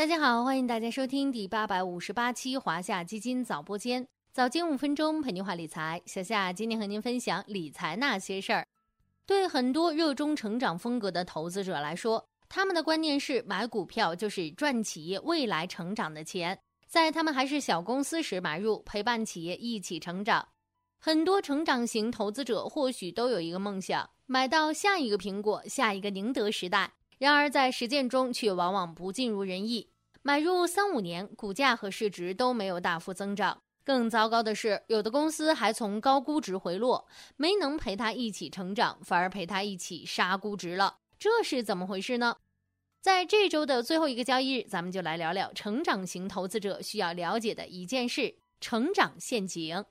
大家好，欢迎大家收听第八百五十八期华夏基金早播间，早间五分钟陪您话理财。小夏今天和您分享理财那些事儿。对很多热衷成长风格的投资者来说，他们的观念是买股票就是赚企业未来成长的钱，在他们还是小公司时买入，陪伴企业一起成长。很多成长型投资者或许都有一个梦想，买到下一个苹果、下一个宁德时代。然而在实践中却往往不尽如人意，买入三五年，股价和市值都没有大幅增长。更糟糕的是，有的公司还从高估值回落，没能陪他一起成长，反而陪他一起杀估值了。这是怎么回事呢？在这周的最后一个交易日，咱们就来聊聊成长型投资者需要了解的一件事——成长陷阱。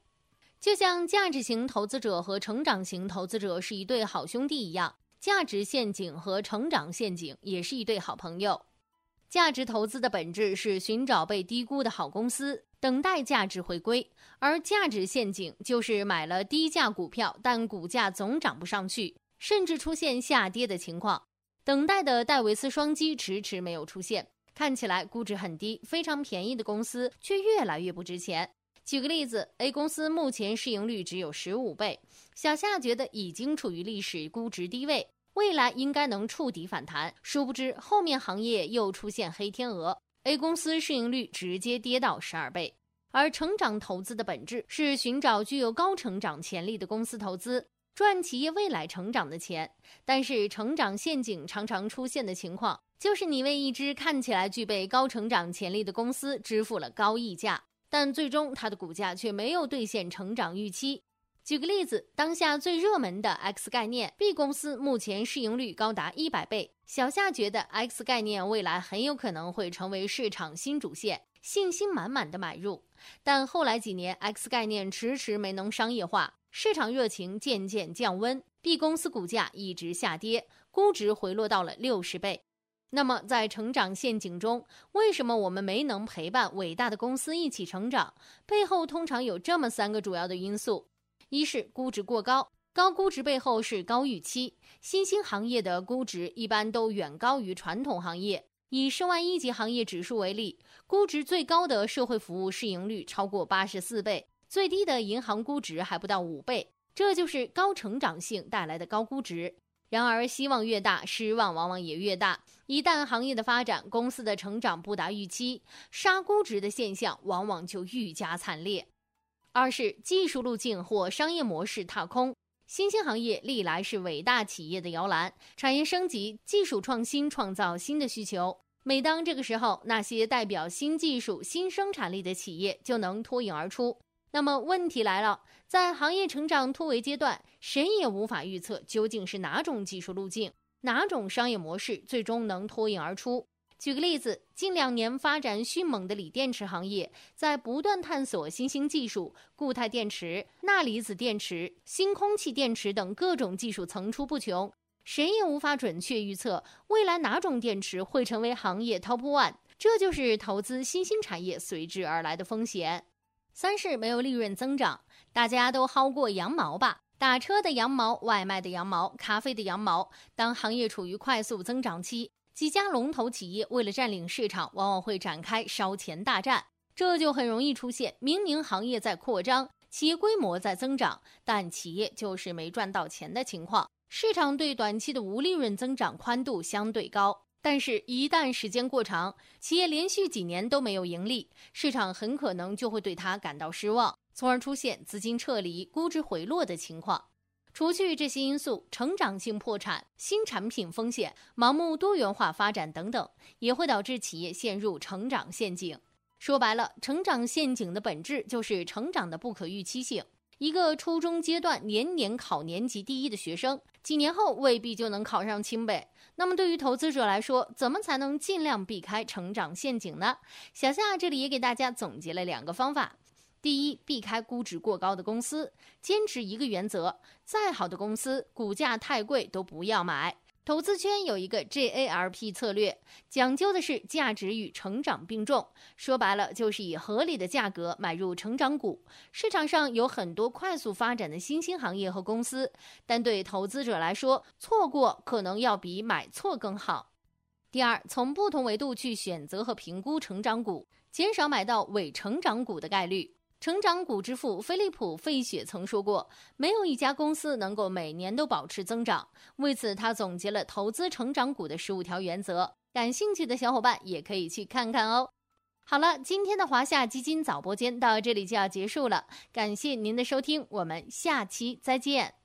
就像价值型投资者和成长型投资者是一对好兄弟一样，价值陷阱和成长陷阱也是一对好朋友。价值投资的本质是寻找被低估的好公司，等待价值回归；而价值陷阱就是买了低价股票，但股价总涨不上去，甚至出现下跌的情况。等待的戴维斯双击迟迟没有出现，看起来估值很低、非常便宜的公司却越来越不值钱。举个例子，A 公司目前市盈率只有十五倍，小夏觉得已经处于历史估值低位，未来应该能触底反弹。殊不知后面行业又出现黑天鹅，A 公司市盈率直接跌到十二倍。而成长投资的本质是寻找具有高成长潜力的公司投资，赚企业未来成长的钱。但是成长陷阱常常出现的情况，就是你为一只看起来具备高成长潜力的公司支付了高溢价。但最终它的股价却没有兑现成长预期。举个例子，当下最热门的 X 概念，B 公司目前市盈率高达一百倍，小夏觉得 X 概念未来很有可能会成为市场新主线，信心满满的买入。但后来几年，X 概念迟迟没能商业化，市场热情渐渐降温，B 公司股价一直下跌，估值回落到了六十倍。那么，在成长陷阱中，为什么我们没能陪伴伟大的公司一起成长？背后通常有这么三个主要的因素：一是估值过高，高估值背后是高预期。新兴行业的估值一般都远高于传统行业。以涉外一级行业指数为例，估值最高的社会服务市盈率超过八十四倍，最低的银行估值还不到五倍。这就是高成长性带来的高估值。然而，希望越大，失望往往也越大。一旦行业的发展、公司的成长不达预期，杀估值的现象往往就愈加惨烈。二是技术路径或商业模式踏空。新兴行业历来是伟大企业的摇篮，产业升级、技术创新创造新的需求。每当这个时候，那些代表新技术、新生产力的企业就能脱颖而出。那么问题来了，在行业成长突围阶段，谁也无法预测究竟是哪种技术路径、哪种商业模式最终能脱颖而出。举个例子，近两年发展迅猛的锂电池行业，在不断探索新兴技术，固态电池、钠离子电池、新空气电池等各种技术层出不穷，谁也无法准确预测未来哪种电池会成为行业 top one。这就是投资新兴产业随之而来的风险。三是没有利润增长，大家都薅过羊毛吧？打车的羊毛、外卖的羊毛、咖啡的羊毛。当行业处于快速增长期，几家龙头企业为了占领市场，往往会展开烧钱大战。这就很容易出现：明明行业在扩张，企业规模在增长，但企业就是没赚到钱的情况。市场对短期的无利润增长宽度相对高。但是，一旦时间过长，企业连续几年都没有盈利，市场很可能就会对它感到失望，从而出现资金撤离、估值回落的情况。除去这些因素，成长性破产、新产品风险、盲目多元化发展等等，也会导致企业陷入成长陷阱。说白了，成长陷阱的本质就是成长的不可预期性。一个初中阶段年年考年级第一的学生，几年后未必就能考上清北。那么，对于投资者来说，怎么才能尽量避开成长陷阱呢？小夏这里也给大家总结了两个方法：第一，避开估值过高的公司，坚持一个原则，再好的公司，股价太贵都不要买。投资圈有一个 JALP 策略，讲究的是价值与成长并重。说白了，就是以合理的价格买入成长股。市场上有很多快速发展的新兴行业和公司，但对投资者来说，错过可能要比买错更好。第二，从不同维度去选择和评估成长股，减少买到伪成长股的概率。成长股之父菲利普·费雪曾说过：“没有一家公司能够每年都保持增长。”为此，他总结了投资成长股的十五条原则。感兴趣的小伙伴也可以去看看哦。好了，今天的华夏基金早播间到这里就要结束了，感谢您的收听，我们下期再见。